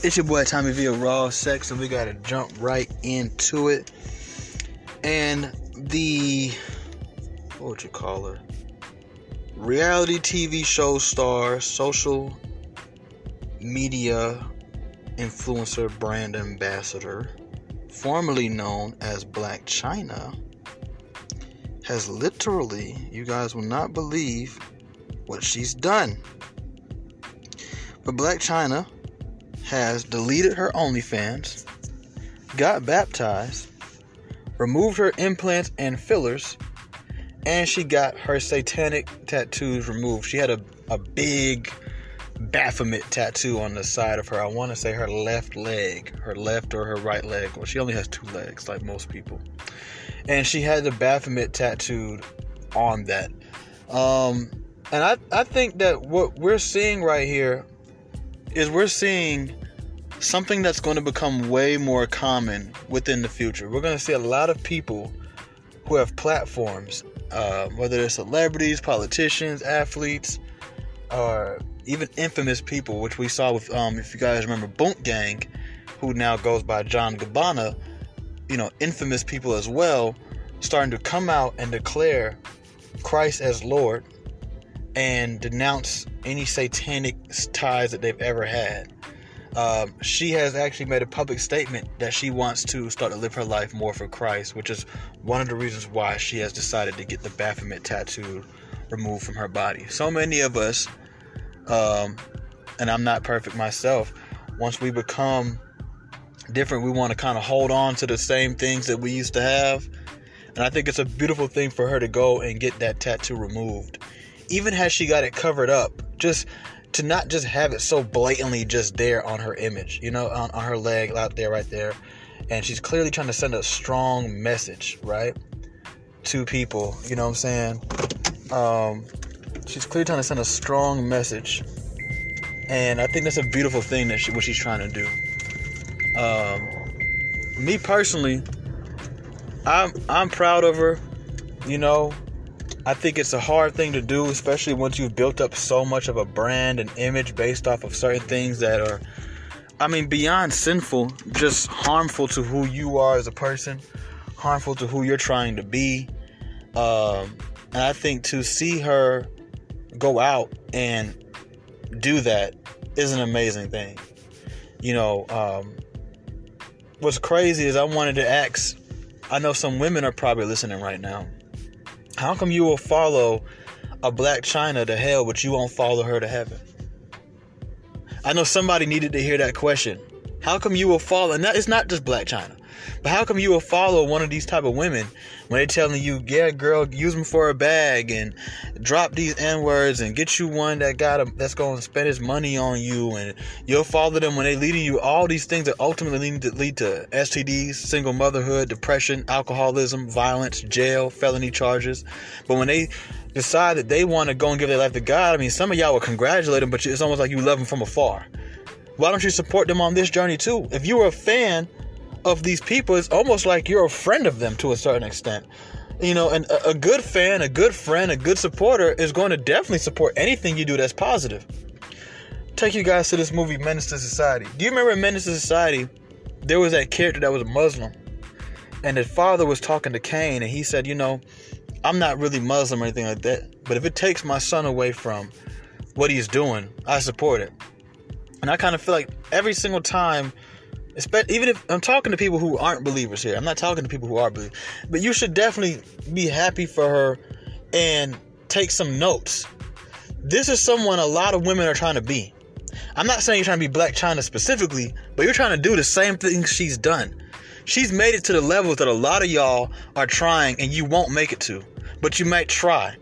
It's your boy Tommy V Raw Secks, and we gotta jump right into it. And the what would you call her? Reality TV show star, social media influencer, brand ambassador, formerly known as Blac Chyna, has literally, you guys will not believe what she's done. But Blac Chyna has deleted her OnlyFans, got baptized, removed her implants and fillers, and she got her satanic tattoos removed. She had a, a big Baphomet tattoo on the side of her. I want to say her left leg, her left or her right leg. Well, she only has two legs, like most people. And she had the Baphomet tattooed on that. Um, and I, I think that what we're seeing right here is we're seeing something that's going to become way more common within the future. We're going to see a lot of people who have platforms, uh, whether they're celebrities, politicians, athletes, or even infamous people, which we saw with, um, if you guys remember, Boonk Gang, who now goes by John Gabbana, you know, infamous people as well, starting to come out and declare Christ as Lord and denounce any satanic ties that they've ever had. Um, she has actually made a public statement that she wants to start to live her life more for Christ, which is one of the reasons why she has decided to get the Baphomet tattoo removed from her body. So many of us, um, and I'm not perfect myself, once we become different, we want to kind of hold on to the same things that we used to have. And I think it's a beautiful thing for her to go and get that tattoo removed. Even as she got it covered up, just to not just have it so blatantly just there on her image, you know, on, on her leg out there, right there. And she's clearly trying to send a strong message, right? To people, you know what I'm saying? Um, she's clearly trying to send a strong message. And I think that's a beautiful thing that she, what she's trying to do. Um, me personally, I'm I'm proud of her. You know, I think it's a hard thing to do, especially once you've built up so much of a brand and image based off of certain things that are, I mean, beyond sinful, just harmful to who you are as a person, harmful to who you're trying to be. Um, and I think to see her go out and do that is an amazing thing. You know, um, what's crazy is I wanted to ask, I know some women are probably listening right now how come you will follow a Blac Chyna to hell, but you won't follow her to heaven? I know somebody needed to hear that question. How come you will follow? And that, it's not just Blac Chyna, but how come you will follow one of these type of women when they're telling you, "Yeah, girl, use them for a bag and drop these n words and get you one that got a, that's going to spend his money on you, and you'll follow them when they leading you all these things that ultimately lead to, lead to STDs, single motherhood, depression, alcoholism, violence, jail, felony charges. But when they decide that they want to go and give their life to God, I mean, some of y'all will congratulate them, but it's almost like you love them from afar. Why don't you support them on this journey too? If you were a fan of these people, it's almost like you're a friend of them to a certain extent. You know, and a, good fan, a good friend, a good supporter is going to definitely support anything you do that's positive. Take you guys to this movie, Menace to Society. Do you remember Menace to Society, there was that character that was a Muslim, and his father was talking to Caine, and he said, you know, I'm not really Muslim or anything like that, but if it takes my son away from what he's doing, I support it. And I kind of feel like every single time, even if I'm talking to people who aren't believers here, I'm not talking to people who are believers, but you should definitely be happy for her and take some notes. This is someone a lot of women are trying to be. I'm not saying you're trying to be Blac Chyna specifically, but you're trying to do the same thing she's done. She's made it to the levels that a lot of y'all are trying and you won't make it to, but you might try.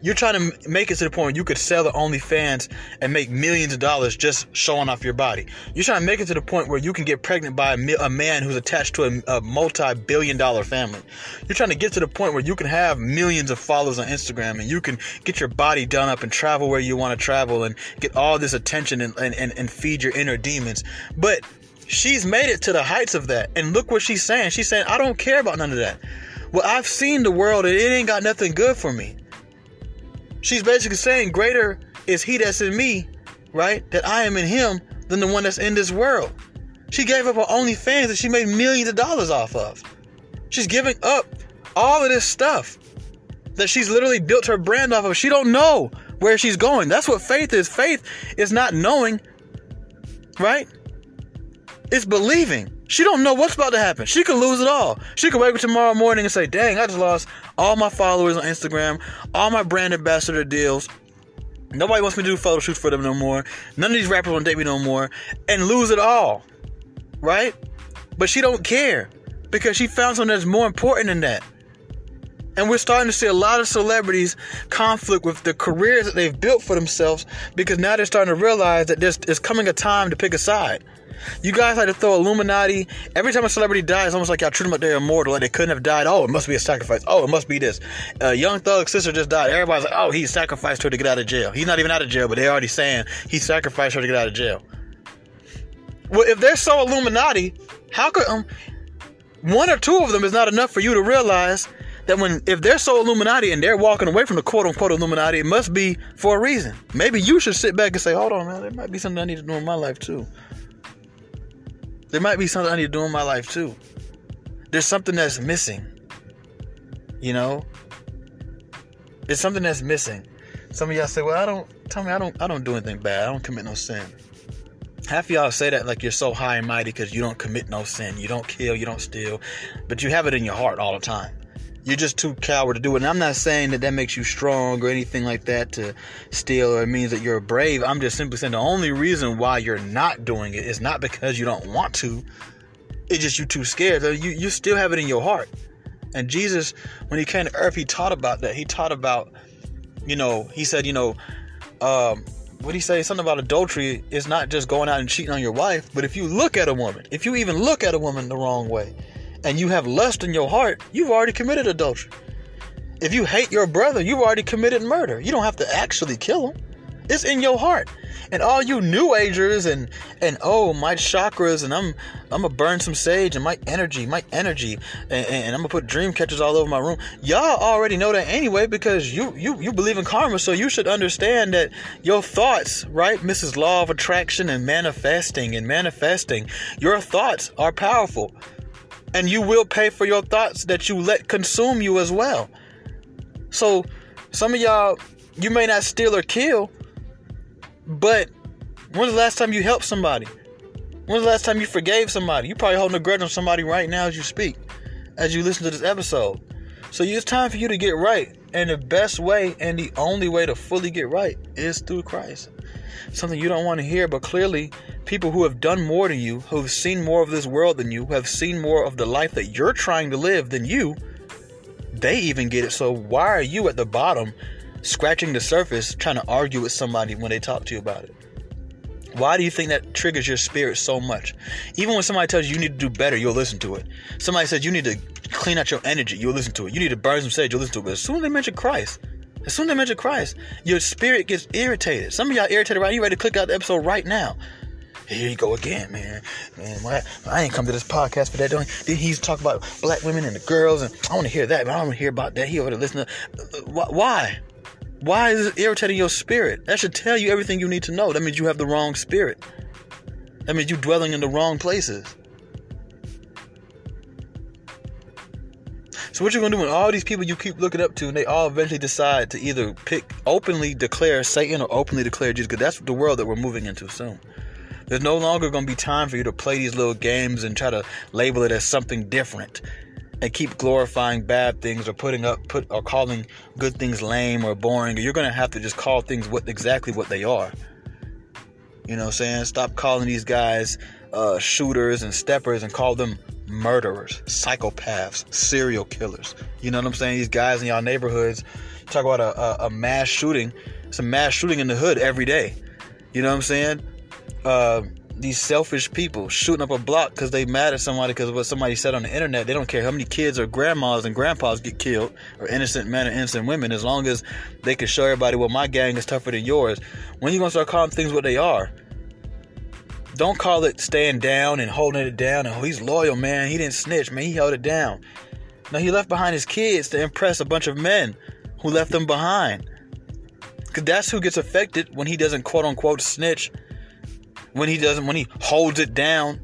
You're trying to make it to the point where you could sell the OnlyFans and make millions of dollars just showing off your body. You're trying to make it to the point where you can get pregnant by a, a man who's attached to a, a multi-billion dollar family. You're trying to get to the point where you can have millions of followers on Instagram and you can get your body done up and travel where you want to travel and get all this attention and, and, and, and feed your inner demons. But she's made it to the heights of that. And look what she's saying. She's saying, I don't care about none of that. Well, I've seen the world and it ain't got nothing good for me. She's basically saying, Greater is he that's in me, right? That I am in him than the one that's in this world. She gave up her OnlyFans that she made millions of dollars off of. She's giving up all of this stuff that she's literally built her brand off of. She don't know where she's going. That's what faith is. Faith is not knowing, right? It's believing. She don't know what's about to happen. She could lose it all. She could wake up tomorrow morning and say, "Dang, I just lost all my followers on Instagram, all my brand ambassador deals. Nobody wants me to do photo shoots for them no more. None of these rappers want to date me no more, and lose it all, right? But she don't care because she found something that's more important than that. And we're starting to see a lot of celebrities conflict with the careers that they've built for themselves because now they're starting to realize that there's, there's coming a time to pick a side. You guys like to throw Illuminati. Every time a celebrity dies, it's almost like y'all treat them like they're immortal, like they couldn't have died. Oh, it must be a sacrifice. Oh, it must be this. Uh, Young Thug's sister just died. Everybody's like, oh, he sacrificed her to get out of jail. He's not even out of jail, but they're already saying he sacrificed her to get out of jail. Well, if they're so Illuminati, how could um, one or two of them is not enough for you to realize that when if they're so Illuminati and they're walking away from the quote unquote Illuminati, it must be for a reason. Maybe you should sit back and say, hold on, man, there might be something I need to do in my life too. There might be something I need to do in my life too. There's something that's missing. You know? There's something that's missing. Some of y'all say, well, I don't tell me I don't I don't do anything bad. I don't commit no sin. Half of y'all say that like you're so high and mighty because you don't commit no sin. You don't kill, you don't steal, but you have it in your heart all the time. You're just too coward to do it. And I'm not saying that that makes you strong or anything like that to steal or it means that you're brave. I'm just simply saying the only reason why you're not doing it is not because you don't want to. It's just you're too scared. You you still have it in your heart. And Jesus, when he came to earth, he taught about that. He taught about, you know, he said, you know, um, what he say? Something about adultery is not just going out and cheating on your wife, but if you look at a woman, if you even look at a woman the wrong way, and you have lust in your heart, you've already committed adultery. If you hate your brother, you've already committed murder. You don't have to actually kill him. It's in your heart. And all you new agers and and oh my chakras and I'm I'm gonna burn some sage and my energy, my energy, and, and, I'm gonna put dream catchers all over my room. Y'all already know that anyway because you you you believe in karma, so you should understand that your thoughts, right, Mrs. Law of Attraction and manifesting and manifesting, your thoughts are powerful and you will pay for your thoughts that you let consume you as well. So, some of y'all, you may not steal or kill, but when's the last time you helped somebody? When's the last time you forgave somebody? You're probably holding a grudge on somebody right now as you speak, as you listen to this episode. So it's time for you to get right. And the best way and the only way to fully get right is through Christ. Something you don't want to hear, but clearly people who have done more than you, who have seen more of this world than you, who have seen more of the life that you're trying to live than you, they even get it. So why are you at the bottom scratching the surface trying to argue with somebody when they talk to you about it? Why do you think that triggers your spirit so much? Even when somebody tells you you need to do better, you'll listen to it. Somebody says you need to clean out your energy, you'll listen to it. You need to burn some sage, you'll listen to it. But as soon as they mention Christ, as soon as they mention Christ, your spirit gets irritated. Some of y'all irritated right? You ready to click out the episode right now here you go again, man. Man, why, I ain't come to this podcast for that. Don't then he's talk about black women and the girls, and I want to hear that, but I don't want to hear about that. He over to uh, listen to why? Why is it irritating your spirit? That should tell you everything you need to know. That means you have the wrong spirit. That means you're dwelling in the wrong places. So what you're gonna do when all these people you keep looking up to, and they all eventually decide to either pick openly declare Satan or openly declare Jesus, because that's the world that we're moving into soon. There's no longer to be time for you to play these little games and try to label it as something different and keep glorifying bad things or putting up put or calling good things lame or boring. You're to have to just call things what exactly what they are. You know what I'm saying? Stop calling these guys uh, shooters and steppers and call them murderers, psychopaths, serial killers. You know what I'm saying? These guys in y'all neighborhoods talk about a, a, a mass shooting. It's a mass shooting in the hood every day. You know what I'm saying? uh, these selfish people shooting up a block because they mad at somebody because what somebody said on the internet. They don't care how many kids or grandmas and grandpas get killed or innocent men or innocent women as long as they can show everybody, well, my gang is tougher than yours. When you gonna start calling things what they are? Don't call it staying down and holding it down. And oh, he's loyal, man. He didn't snitch, man. He held it down. No, he left behind his kids to impress a bunch of men who left them behind. Because that's who gets affected when he doesn't quote unquote snitch when he doesn't, when he holds it down.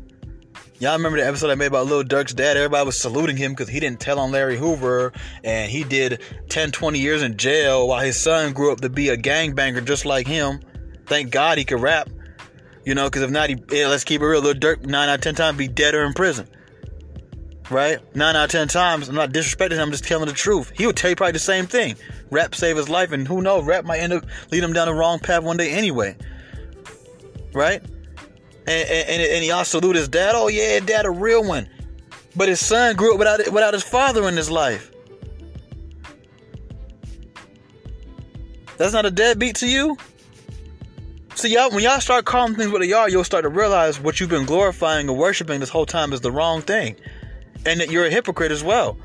Y'all remember the episode I made about Lil Durk's dad? Everybody was saluting him because he didn't tell on Larry Hoover and he did 10, 20 years in jail while his son grew up to be a gangbanger just like him. Thank God he could rap. You know, because if not, he, yeah, let's keep it real. Lil Durk, 9 out of 10 times, be dead or in prison. Right? 9 out of 10 times, I'm not disrespecting him, I'm just telling the truth. He would tell you probably the same thing. Rap saved his life, and who knows, rap might end up lead him down the wrong path one day anyway. Right? And, and, and y'all salute his dad. Oh yeah, dad a real one. But his son grew up without without his father in his life. That's not a deadbeat to you. See, y'all, when y'all start calling things what they are, you'll start to realize what you've been glorifying and worshiping this whole time is the wrong thing, and that you're a hypocrite as well.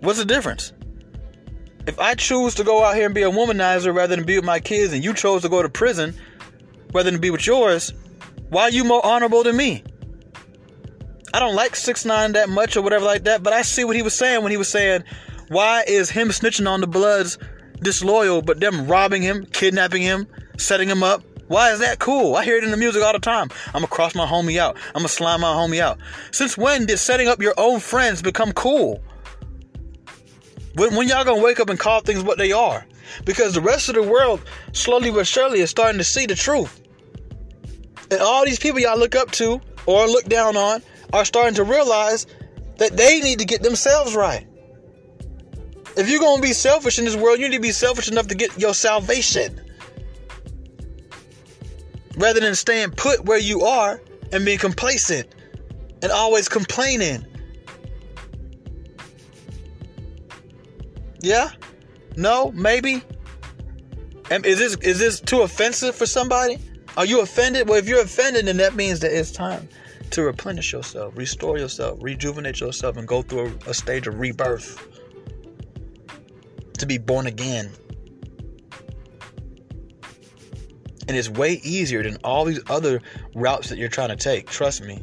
What's the difference? If I choose to go out here and be a womanizer rather than be with my kids, and you chose to go to prison, rather than be with yours, why are you more honorable than me? I don't like six nine that much or whatever like that, but I see what he was saying when he was saying, why is him snitching on the Bloods disloyal, but them robbing him, kidnapping him, setting him up? Why is that cool? I hear it in the music all the time. I'm gonna cross my homie out. I'm gonna slime my homie out. Since when did setting up your own friends become cool? When, when y'all gonna wake up and call things what they are? Because the rest of the world, slowly but surely, is starting to see the truth. And all these people y'all look up to or look down on are starting to realize that they need to get themselves right. If you're going to be selfish in this world, you need to be selfish enough to get your salvation. Rather than staying put where you are and being complacent and always complaining. Yeah? No? Maybe? And is this is this too offensive for somebody? Are you offended? Well, if you're offended, then that means that it's time to replenish yourself, restore yourself, rejuvenate yourself, and go through a, a stage of rebirth. To be born again. And it's way easier than all these other routes that you're trying to take. Trust me.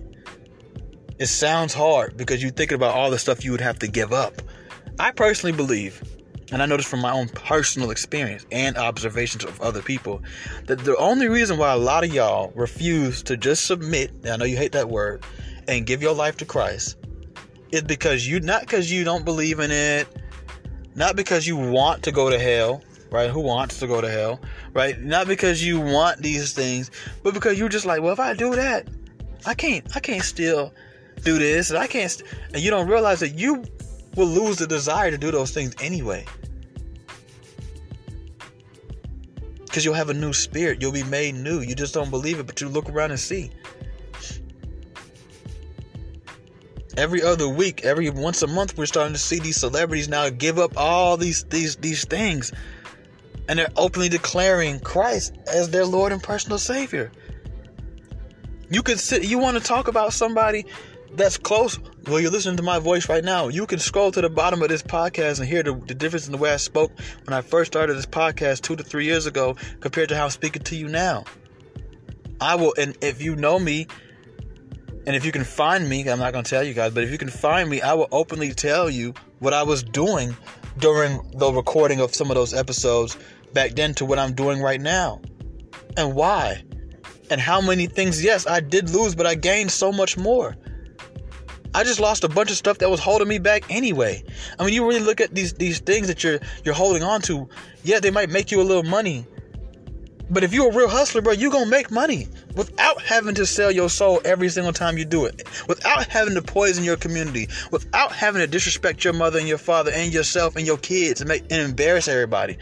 It sounds hard because you're thinking about all the stuff you would have to give up. I personally believe and I noticed from my own personal experience and observations of other people, that the only reason why a lot of y'all refuse to just submit, I know you hate that word, and give your life to Christ, is because you, not because you don't believe in it, not because you want to go to hell, right? Who wants to go to hell, right? Not because you want these things, but because you're just like, well, if I do that, I can't, I can't still do this, and I can't, st-. and you don't realize that you will lose the desire to do those things anyway. Because you'll have a new spirit. You'll be made new. You just don't believe it, but you look around and see. Every other week, every once a month, we're starting to see these celebrities now give up all these these these things, and they're openly declaring Christ as their Lord and personal Savior. You could sit. You want to talk about somebody that's close, well, you're listening to my voice right now. You can scroll to the bottom of this podcast and hear the, the, difference in the way I spoke when I first started this podcast two to three years ago compared to how I'm speaking to you now. I will, and if you know me, and if you can find me, I'm not going to tell you guys, but if you can find me, I will openly tell you what I was doing during the recording of some of those episodes back then to what I'm doing right now and why. And how many things, yes, I did lose, but I gained so much more. I just lost a bunch of stuff that was holding me back anyway. I mean, you really look at these these things that you're you're holding on to. Yeah, they might make you a little money, but if you're a real hustler, bro, you're gonna make money without having to sell your soul every single time you do it, without having to poison your community, without having to disrespect your mother and your father and yourself and your kids and make and embarrass everybody.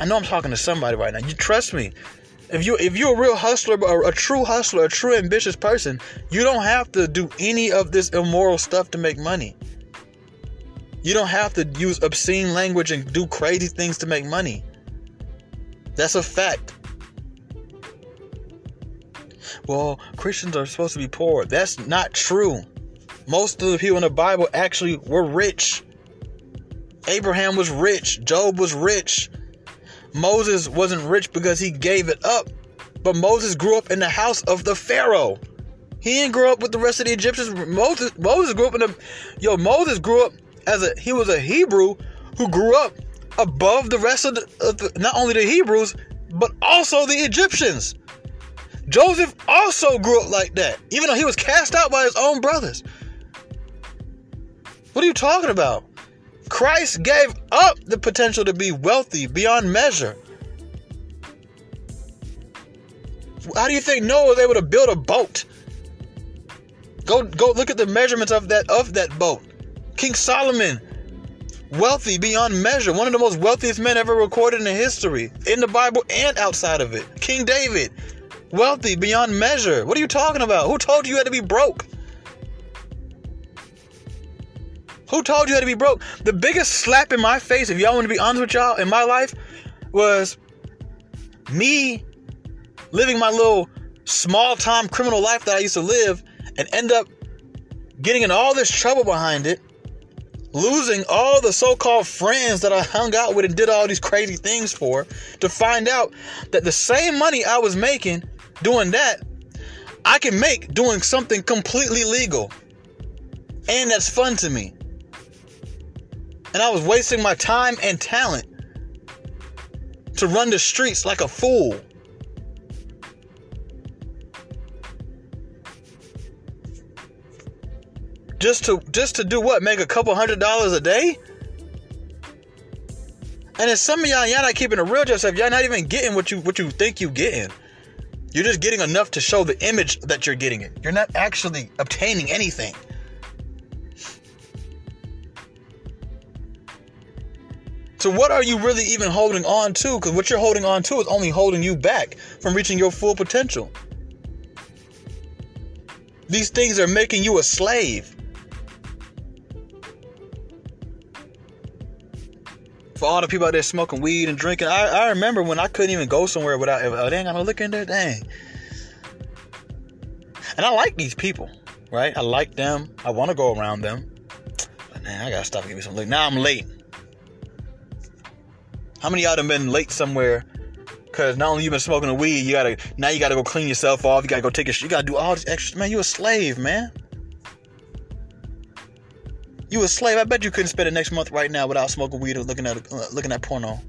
I know I'm talking to somebody right now. You trust me. If you if you're a real hustler, a, a true hustler, a true ambitious person, you don't have to do any of this immoral stuff to make money. You don't have to use obscene language and do crazy things to make money. That's a fact. Well, Christians are supposed to be poor. That's not true. Most of the people in the Bible actually were rich. Abraham was rich. Job was rich. Moses wasn't rich because he gave it up, but Moses grew up in the house of the Pharaoh. He didn't grow up with the rest of the Egyptians. Moses, Moses grew up in the, yo, Moses grew up as a, he was a Hebrew who grew up above the rest of the, of the not only the Hebrews, but also the Egyptians. Joseph also grew up like that, even though he was cast out by his own brothers. What are you talking about? Christ gave up the potential to be wealthy beyond measure. How do you think Noah was able to build a boat? Go go look at the measurements of that of that boat. King Solomon, wealthy beyond measure, one of the most wealthiest men ever recorded in history, in the Bible and outside of it. King David, wealthy beyond measure. What are you talking about? Who told you you had to be broke? Who told you had to be broke? The biggest slap in my face, if y'all want to be honest with y'all, in my life was me living my little small time criminal life that I used to live and end up getting in all this trouble behind it, losing all the so called friends that I hung out with and did all these crazy things for, to find out that the same money I was making doing that, I can make doing something completely legal. And that's fun to me. And I was wasting my time and talent to run the streets like a fool. Just to just to do what? Make a couple hundred dollars a day? And it's some of y'all, y'all not keeping a real yourself. Y'all not even getting what you what you think you getting. You're just getting enough to show the image that you're getting it. You're not actually obtaining anything. So what are you really even holding on to? Because what you're holding on to is only holding you back from reaching your full potential. These things are making you a slave. For all the people out there smoking weed and drinking, I, I remember when I couldn't even go somewhere without, oh, they ain't got no liquor in there, dang. And I like these people, right? I like them. I want to go around them. But man, I gotta stop and get me some liquor. Now I'm late. How many of y'all done been late somewhere? Cause not only you been smoking the weed, you gotta now you gotta go clean yourself off. You gotta go take a you gotta do all this extra. Man, you a slave, man. You a slave. I bet you couldn't spend the next month right now without smoking weed or looking at uh, looking at porno.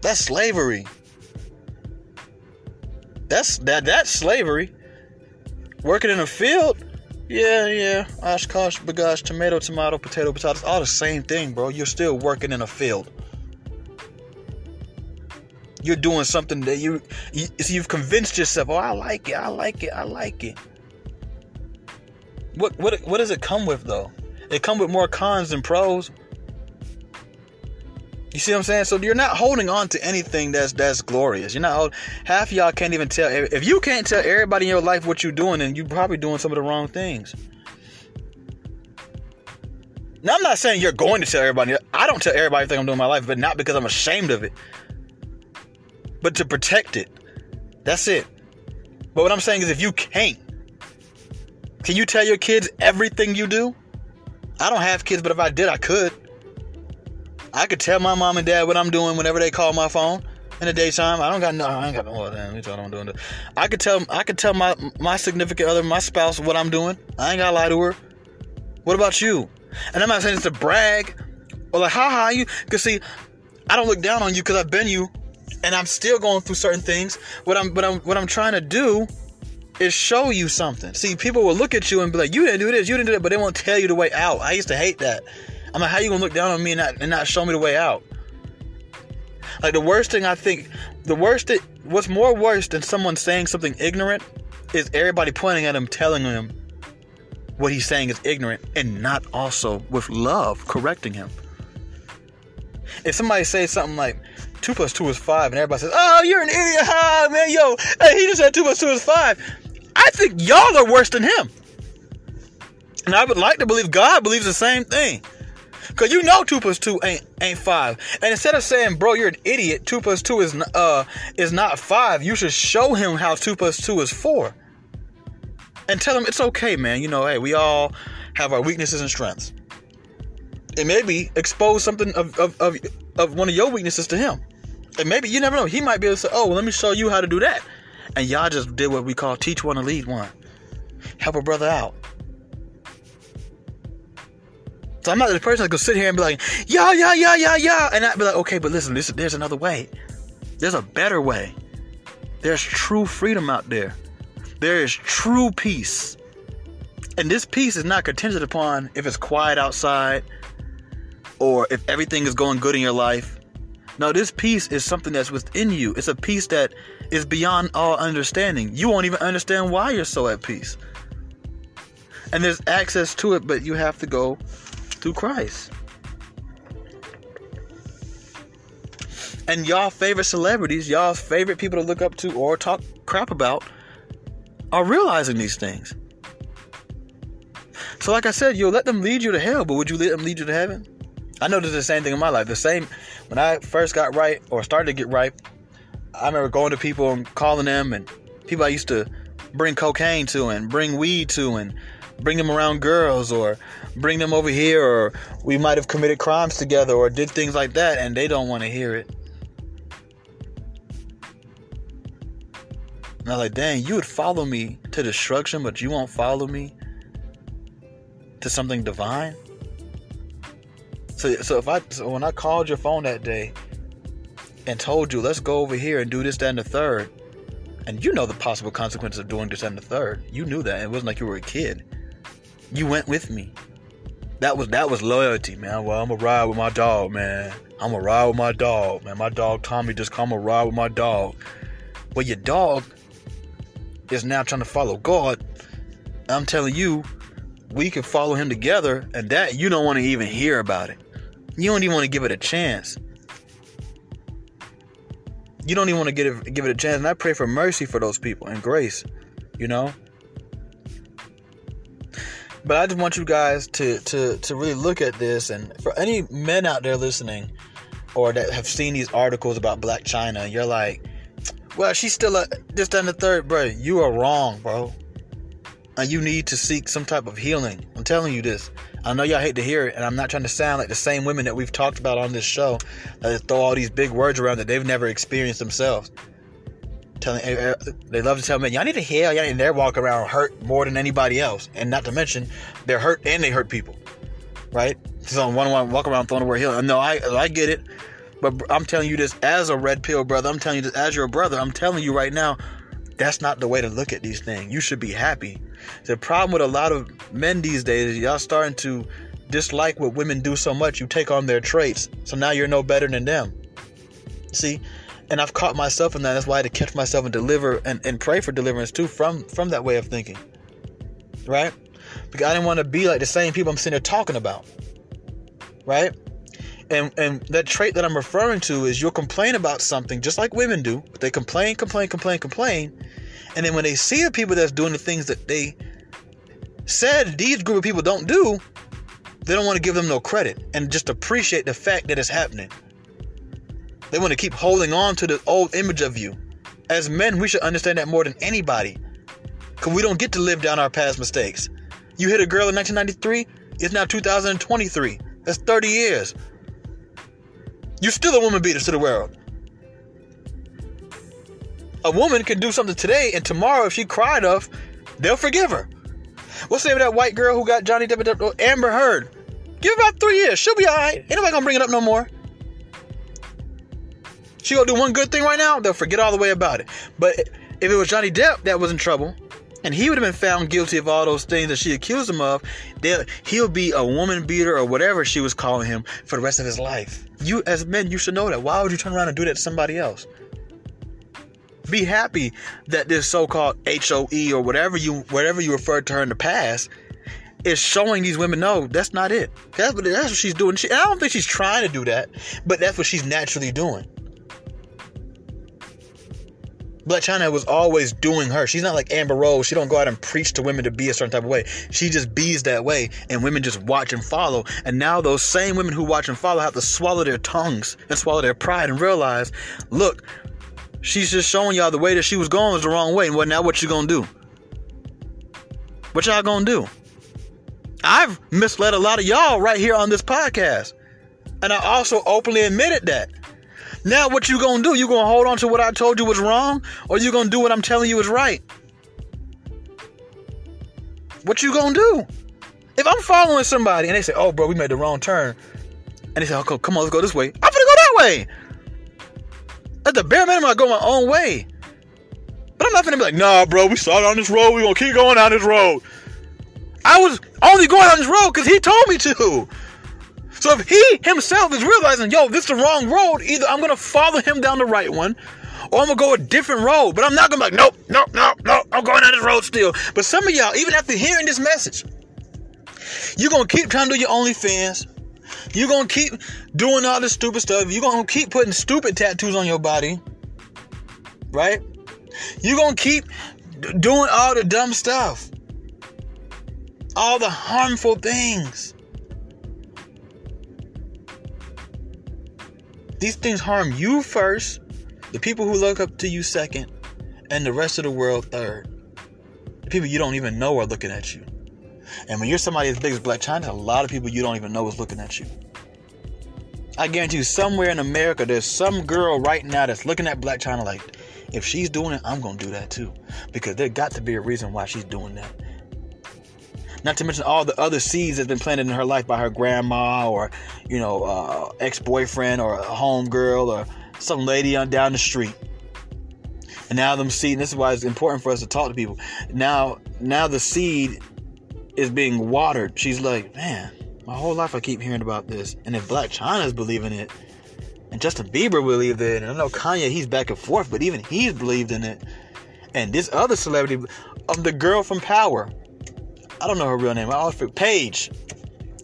That's slavery. That's that that's slavery. Working in a field, yeah, yeah. Oshkosh, B'gosh, tomato, tomato, potato, potatoes. All the same thing, bro. You're still working in a field. You're doing something that you, you you've convinced yourself. Oh, I like it. I like it. I like it. What what what does it come with though? It come with more cons than pros. You see what I'm saying? So you're not holding on to anything that's that's glorious. You're not half y'all can't even tell if you can't tell everybody in your life what you're doing, then you're probably doing some of the wrong things. Now I'm not saying you're going to tell everybody. I don't tell everybody everything I'm doing in my life, but not because I'm ashamed of it. But to protect it. That's it. But what I'm saying is if you can't, can you tell your kids everything you do? I don't have kids, but if I did, I could. I could tell my mom and dad what I'm doing whenever they call my phone in the daytime. I don't got no. I ain't got no. Well, damn, what I'm doing. I could tell. I could tell my my significant other, my spouse, what I'm doing. I ain't gotta lie to her. What about you? And I'm not saying it's to brag or like, haha, you. Cause see, I don't look down on you because I've been you, and I'm still going through certain things. What I'm, what I'm, what I'm trying to do is show you something. See, people will look at you and be like, you didn't do this, you didn't do that, but they won't tell you the way out. I used to hate that. I'm like, how you gonna look down on me and not, and not show me the way out? Like the worst thing I think, the worst thing, what's more worse than someone saying something ignorant is everybody pointing at him, telling him what he's saying is ignorant, and not also with love correcting him. If somebody says something like two plus two is five, and everybody says, "Oh, you're an idiot, man, yo, hey, he just said two plus two is five. I think y'all are worse than him, and I would like to believe God believes the same thing. Cause you know two plus two ain't ain't five. And instead of saying, bro, you're an idiot, two plus two is uh is not five, you should show him how two plus two is four. And tell him it's okay, man. You know, hey, we all have our weaknesses and strengths. And maybe expose something of of, of, of one of your weaknesses to him. And maybe you never know. He might be able to say, Oh, well, let me show you how to do that. And y'all just did what we call teach one to lead one. Help a brother out. So I'm not the person that's gonna sit here and be like, yeah, yeah, yeah, yeah, yeah, and I'd be like, okay, but listen, this, there's another way. There's a better way. There's true freedom out there. There is true peace. And this peace is not contingent upon if it's quiet outside or if everything is going good in your life. No, this peace is something that's within you. It's a peace that is beyond all understanding. You won't even understand why you're so at peace. And there's access to it, but you have to go through Christ. And y'all favorite celebrities, y'all's favorite people to look up to or talk crap about are realizing these things. So, like I said, you'll let them lead you to hell, but would you let them lead you to heaven? I noticed the same thing in my life. The same when I first got right or started to get right, I remember going to people and calling them and people I used to bring cocaine to and bring weed to and bring them around girls or bring them over here or we might have committed crimes together or did things like that and they don't want to hear it. And I was like, dang, you would follow me to destruction, but you won't follow me to something divine. So, so if I, so when I called your phone that day and told you, let's go over here and do this, that, and the third, and you know the possible consequences of doing and the third, you knew that. It wasn't like you were a kid. You went with me. That was that was loyalty, man. Well, I'm gonna ride with my dog, man. I'm gonna ride with my dog, man. My dog Tommy just come a ride with my dog. Well, your dog is now trying to follow God. I'm telling you, we can follow him together, and that you don't want to even hear about it. You don't even want to give it a chance. You don't even want to give it, give it a chance. And I pray for mercy for those people and grace, you know. But I just want you guys to to to really look at this, and for any men out there listening, or that have seen these articles about Blac Chyna, you're like, well, she's still a just on the third, bro. You are wrong, bro. And you need to seek some type of healing. I'm telling you this. I know y'all hate to hear it, and I'm not trying to sound like the same women that we've talked about on this show that throw all these big words around that they've never experienced themselves. Telling eh, eh, they love to tell men, y'all need to heal, y'all need to walk around hurt more than anybody else, and not to mention they're hurt and they hurt people, right? So one one walk around throwing the word heal. No, I I get it. But I'm telling you this as a red pill brother. I'm telling you this as your brother. I'm telling you right now, that's not the way to look at these things. You should be happy. The problem with a lot of men these days is y'all starting to dislike what women do so much. You take on their traits. So now you're no better than them. See? And I've caught myself in that. That's why I had to catch myself and deliver and, and pray for deliverance too from from that way of thinking. Right? Because I didn't want to be like the same people I'm sitting there talking about. Right? And and that trait that I'm referring to is you'll complain about something just like women do. They complain, complain, complain, complain, and then when they see the people that's doing the things that they said these group of people don't do, they don't want to give them no credit and just appreciate the fact that it's happening. They want to keep holding on to the old image of you. As men, we should understand that more than anybody. Because we don't get to live down our past mistakes. You hit a girl in 1993, it's now 2023. That's 30 years. You're still a woman beater to the world. A woman can do something today, and tomorrow, if she cried enough, they'll forgive her. What's the name of that white girl who got Johnny Depp? Amber Heard. Give her about three years. She'll be all right. Ain't nobody gonna bring it up no more. She gonna do one good thing right now, they'll forget all the way about it. But if it was Johnny Depp that was in trouble, and he would have been found guilty of all those things that she accused him of, he'll be a woman beater or whatever she was calling him for the rest of his life. You, as men, you should know that. Why would you turn around and do that to somebody else? Be happy that this so-called HOE or whatever you whatever you referred to her in the past is showing these women no, that's not it. That's what, that's what she's doing. She, I don't think she's trying to do that, but that's what she's naturally doing. Blac Chyna was always doing her. She's not like Amber Rose. She don't go out and preach to women to be a certain type of way. She just bees that way, and women just watch and follow. And now those same women who watch and follow have to swallow their tongues and swallow their pride and realize, look, she's just showing y'all the way that she was going was the wrong way. And what now? What you gonna do? What y'all gonna do? I've misled a lot of y'all right here on this podcast, and I also openly admitted that. Now what you gonna do? You gonna hold on to what I told you was wrong, or you gonna do what I'm telling you is right? What you gonna do? If I'm following somebody and they say, "Oh, bro, we made the wrong turn," and they say, "Oh, come on, let's go this way," I'm gonna go that way. At the bare minimum, I go my own way. But I'm not gonna be like, nah, bro, we started on this road, we gonna keep going down this road. I was only going on this road because he told me to. So if he himself is realizing, yo, this is the wrong road, either I'm gonna follow him down the right one, or I'm gonna go a different road. But I'm not gonna be like, nope, nope, nope, nope, I'm going down this road still. But some of y'all, even after hearing this message, you're gonna keep trying to do your OnlyFans. You're gonna keep doing all this stupid stuff. You're gonna keep putting stupid tattoos on your body. Right? You're gonna keep d- doing all the dumb stuff. All the harmful things. These things harm you first, the people who look up to you second, and the rest of the world third. The people you don't even know are looking at you. And when you're somebody as big as Blac Chyna, a lot of people you don't even know is looking at you. I guarantee you, somewhere in America, there's some girl right now that's looking at Blac Chyna like, if she's doing it, I'm gonna do that too. Because there got to be a reason why she's doing that. Not to mention all the other seeds that's been planted in her life by her grandma or, you know, uh, ex-boyfriend or a homegirl or some lady on down the street. And now them seed, and this is why it's important for us to talk to people. Now, now the seed is being watered. She's like, man, my whole life I keep hearing about this. And if Blac Chyna's believing it, and Justin Bieber believed it, and I know Kanye, he's back and forth, but even he's believed in it. And this other celebrity, um, the girl from Power, I don't know her real name. I always forget. Paige.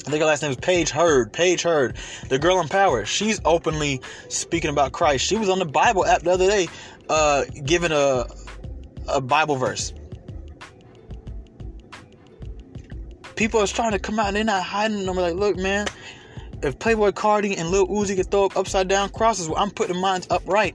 I think her last name is Paige Hurd. Paige Hurd, the girl in Power. She's openly speaking about Christ. She was on the Bible app the other day, uh, giving a a Bible verse. People are trying to come out and they're not hiding them. Like, look, man, if Playboy Carti and Lil Uzi could throw up upside down crosses, well, I'm putting mine upright.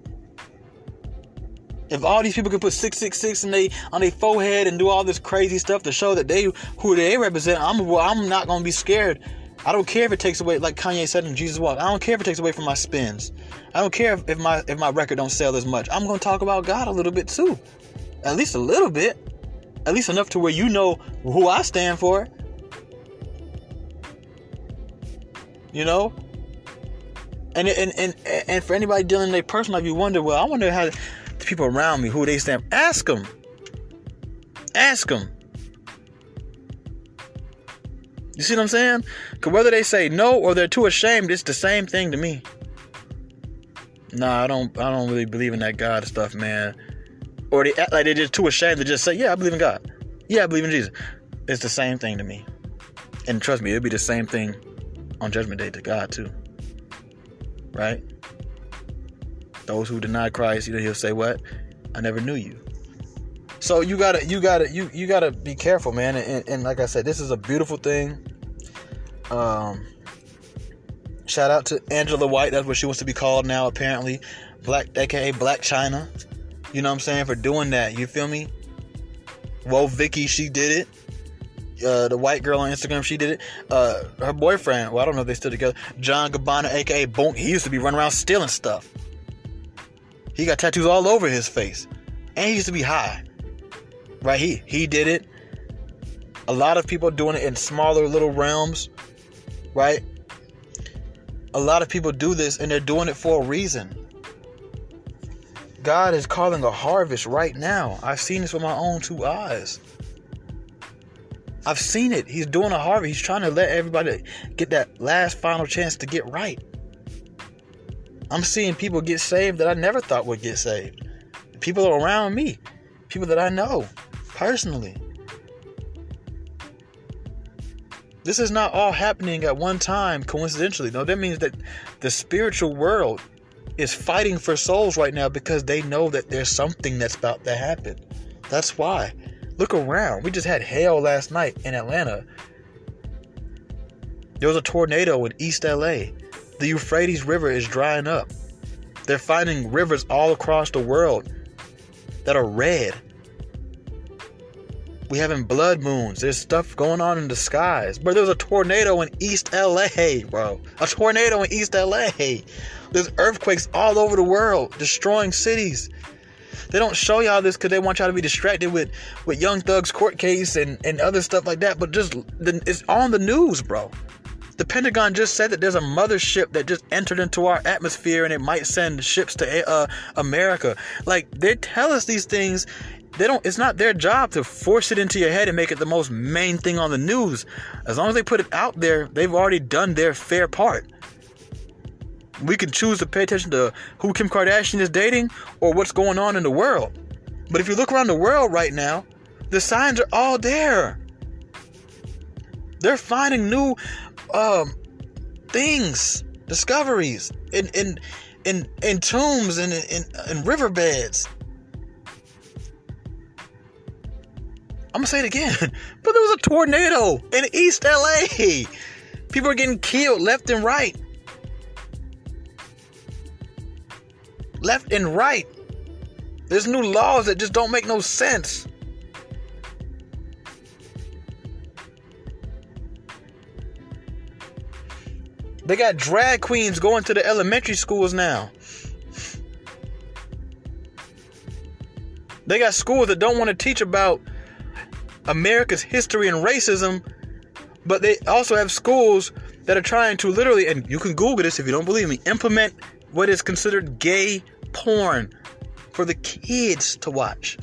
If all these people could put 666 in they on their forehead and do all this crazy stuff to show that they who they represent, I'm well, I'm not gonna be scared. I don't care if it takes away, like Kanye said in Jesus Walk. I don't care if it takes away from my spins. I don't care if, if my if my record don't sell as much. I'm gonna talk about God a little bit too, at least a little bit, at least enough to where you know who I stand for. You know, and and and and for anybody dealing in their personal life, you wonder, well, I wonder how the people around me who they stamp. Ask them. Ask them. You see what I'm saying? Because whether they say no or they're too ashamed, it's the same thing to me. Nah, I don't. I don't really believe in that God stuff, man. Or they act like they're just too ashamed to just say, "Yeah, I believe in God. Yeah, I believe in Jesus." It's the same thing to me. And trust me, it'll be the same thing on Judgment Day to God too. Right? Those who deny Christ, you know, he'll say, "What? I never knew you." So you gotta, you gotta, you you gotta be careful, man. And, and like I said, this is a beautiful thing. Um, shout out to Angela White. That's what she wants to be called now, apparently. Blac, aka Blac Chyna. You know what I'm saying for doing that. You feel me? Well, Vicky, she did it. Uh, the white girl on Instagram, she did it. Uh, her boyfriend, well, I don't know if they still together. John Gabbana, aka Boonk, he used to be running around stealing stuff. He got tattoos all over his face, and he used to be high. Right? He he did it. A lot of people doing it in smaller little realms. Right? A lot of people do this, and they're doing it for a reason. God is calling a harvest right now. I've seen this with my own two eyes. I've seen it. He's doing a harvest. He's trying to let everybody get that last final chance to get right. I'm seeing people get saved that I never thought would get saved. People around me, people that I know personally. This is not all happening at one time coincidentally. No, that means that the spiritual world is fighting for souls right now because they know that there's something that's about to happen. That's why. Look around. We just had hail last night in Atlanta. There was a tornado in East LA. The Euphrates River is drying up. They're finding rivers all across the world that are red. We having blood moons. There's stuff going on in the skies. But there was a tornado in East LA, bro. A tornado in East LA. There's earthquakes all over the world, destroying cities. They don't show y'all this because they want y'all to be distracted with, with Young Thug's court case and, and other stuff like that. But just it's on the news, bro. The Pentagon just said that there's a mothership that just entered into our atmosphere and it might send ships to uh, America. Like they tell us these things they don't it's not their job to force it into your head and make it the most main thing on the news. As long as they put it out there they've already done their fair part. We can choose to pay attention to who kim kardashian is dating or what's going on in the world. But if you look around the world right now the signs are all there. They're finding new um, things discoveries in in in, in tombs and in, in, in riverbeds I'm gonna say it again. But there was a tornado in East LA. People are getting killed left and right. Left and right. There's new laws that just don't make no sense. They got drag queens going to the elementary schools now. They got schools that don't want to teach about America's history and racism, but they also have schools that are trying to literally, and you can Google this if you don't believe me, implement what is considered gay porn for the kids to watch.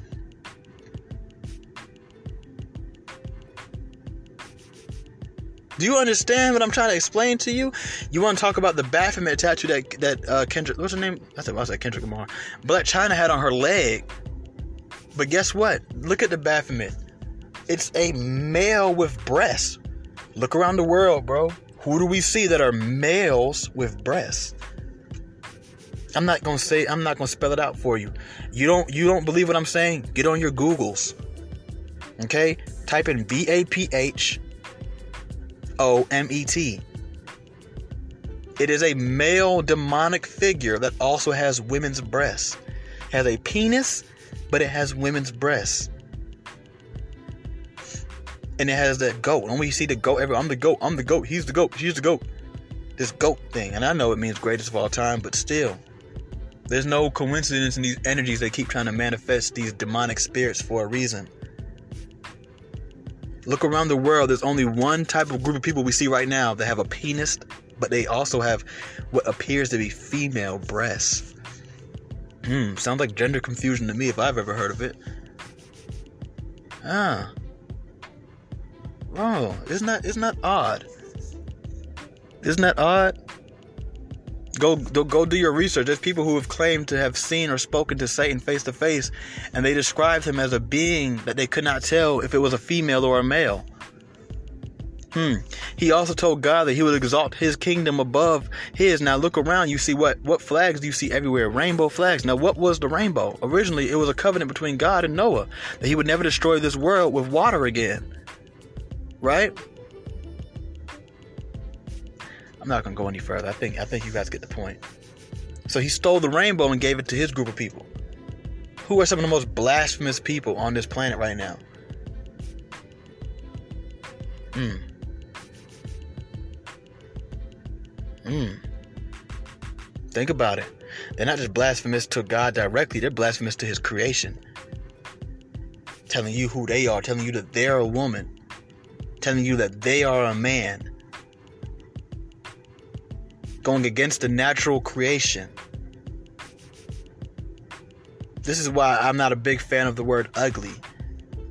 Do you understand what I'm trying to explain to you? You want to talk about the Baphomet tattoo that that uh, Kendrick, what's her name? I said, I said Kendrick Lamar. Blac Chyna had on her leg. But guess what? Look at the Baphomet. It's a male with breasts. Look around the world, bro. Who do we see that are males with breasts? I'm not gonna say I'm not gonna spell it out for you. You don't you don't believe what I'm saying? Get on your Googles. Okay? Type in B A P H O M E T. It is a male demonic figure that also has women's breasts. Has a penis, but it has women's breasts and it has that goat. And when you see the goat, every I'm the goat, I'm the goat, he's the goat, she's the goat. This goat thing, and I know it means greatest of all time, but still, there's no coincidence in these energies that keep trying to manifest these demonic spirits for a reason. Look around the world, there's only one type of group of people we see right now that have a penis, but they also have what appears to be female breasts. Hmm, sounds like gender confusion to me if I've ever heard of it. Ah. Oh, isn't that isn't that odd? Isn't that odd? Go, go do your research. There's people who have claimed to have seen or spoken to Satan face to face, and they described him as a being that they could not tell if it was a female or a male. Hmm. He also told God that he would exalt his kingdom above his. Now look around, you see what what flags do you see everywhere? Rainbow flags. Now what was the rainbow? Originally it was a covenant between God and Noah that he would never destroy this world with water again right? I'm not gonna go any further. I think I think you guys get the point. So he stole the rainbow and gave it to his group of people. Who are some of the most blasphemous people on this planet right now? Hmm. Hmm. Think about it. They're not just blasphemous to God directly, they're blasphemous to his creation. Telling you who they are, telling you that they're a woman, telling you that they are a man, going against the natural creation. This is why I'm not a big fan of the word ugly.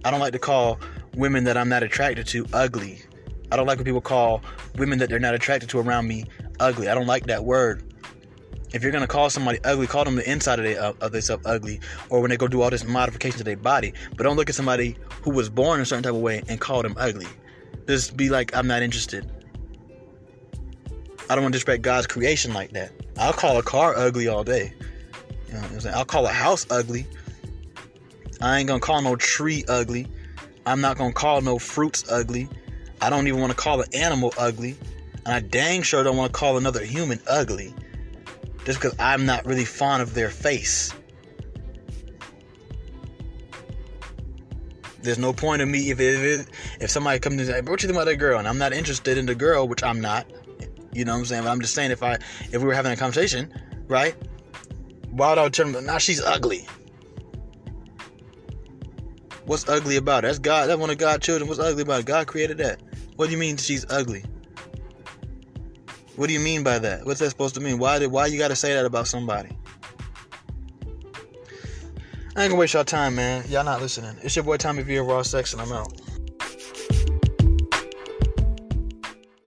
I don't like to call women that I'm not attracted to ugly. I don't like when people call women that they're not attracted to around me ugly. I don't like that word. If you're gonna call somebody ugly, call them the inside of, their, of themselves ugly, or when they go do all this modification to their body. But don't look at somebody who was born a certain type of way and call them ugly. Just be like, I'm not interested. I don't want to disrespect God's creation like that. I'll call a car ugly all day. You know what I'm saying? I'll call a house ugly. I ain't gonna call no tree ugly. I'm not gonna call no fruits ugly. I don't even want to call an animal ugly. And I dang sure don't want to call another human ugly. Just because I'm not really fond of their face. There's no point in me if if, if somebody comes and say, "What you think about that girl?" and I'm not interested in the girl, which I'm not. You know what I'm saying? But I'm just saying if I if we were having a conversation, right? Why would I turn? Now she's ugly. What's ugly about it? That's God. That's one of God's children. What's ugly about it? God created that. What do you mean she's ugly? What do you mean by that? What's that supposed to mean? Why did why you got to say that about somebody? I ain't gonna waste y'all time, man. Y'all not listening. It's your boy Tommy V of Raw Secks, and I'm out.